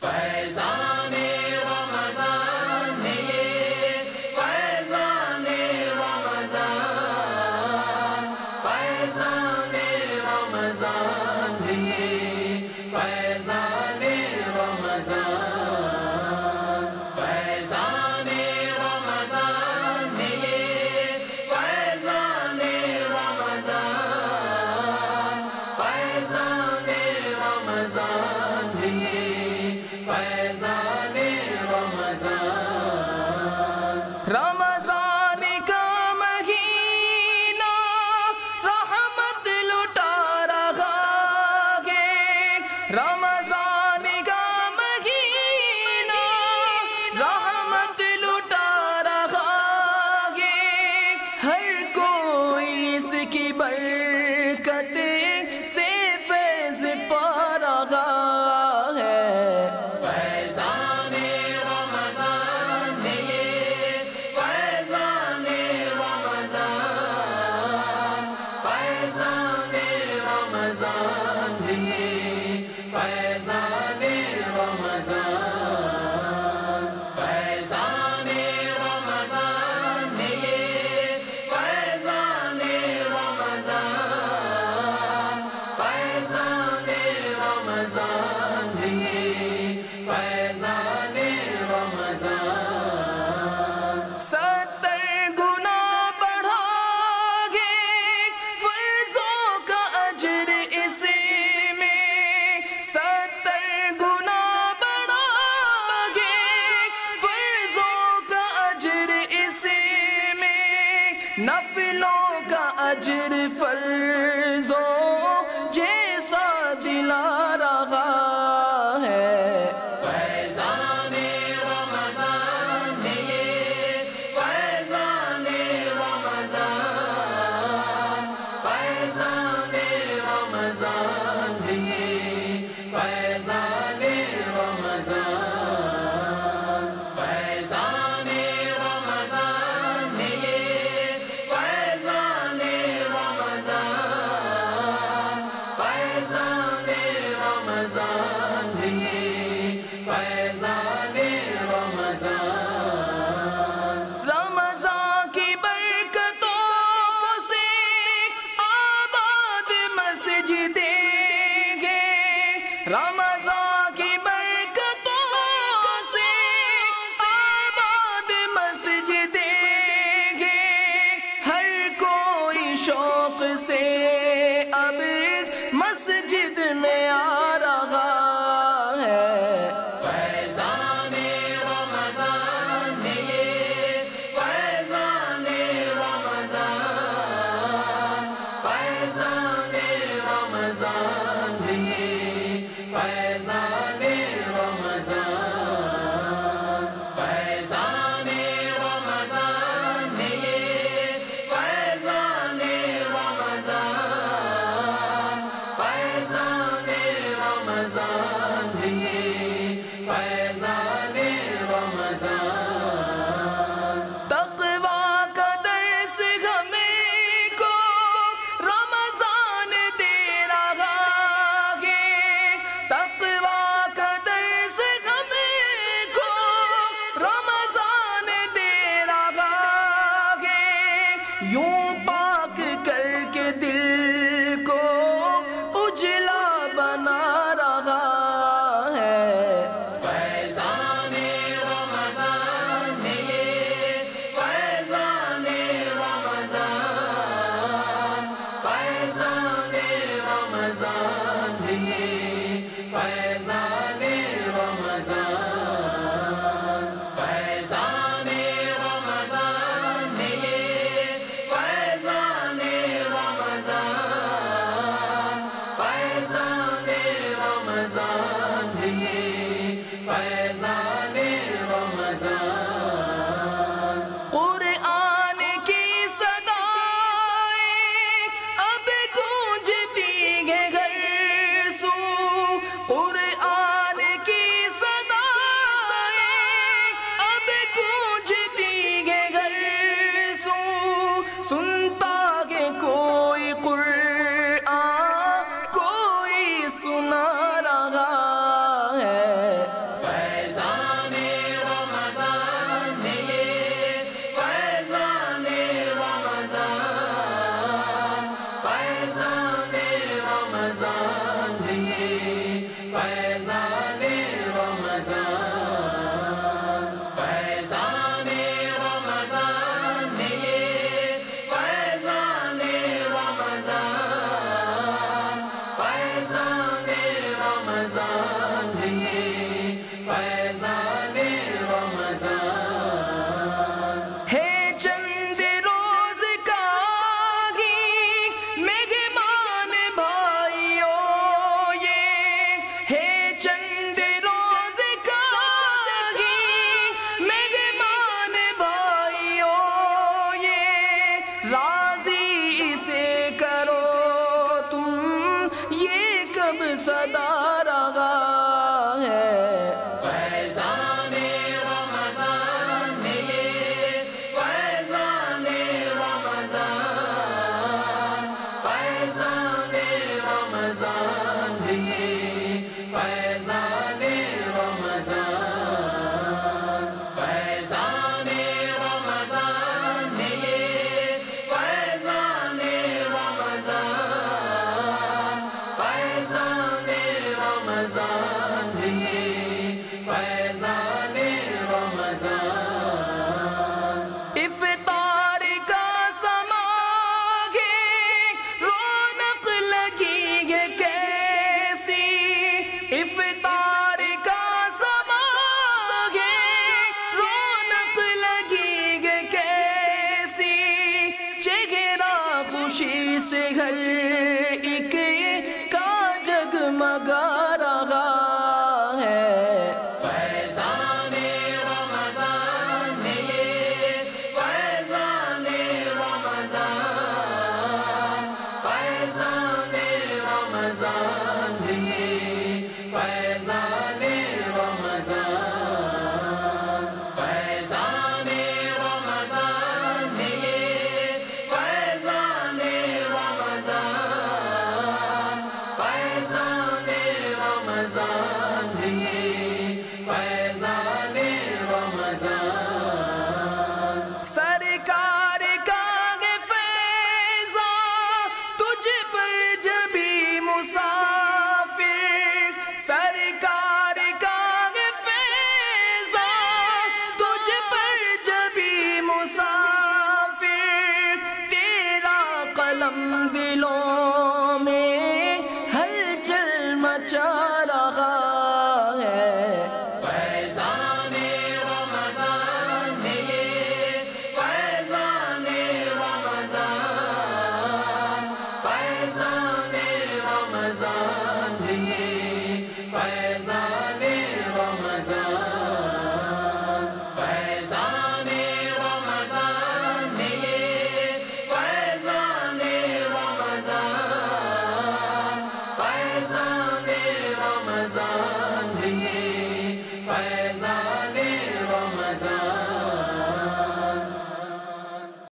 Fais اجر فر Rama یہ کم صدا رہا If it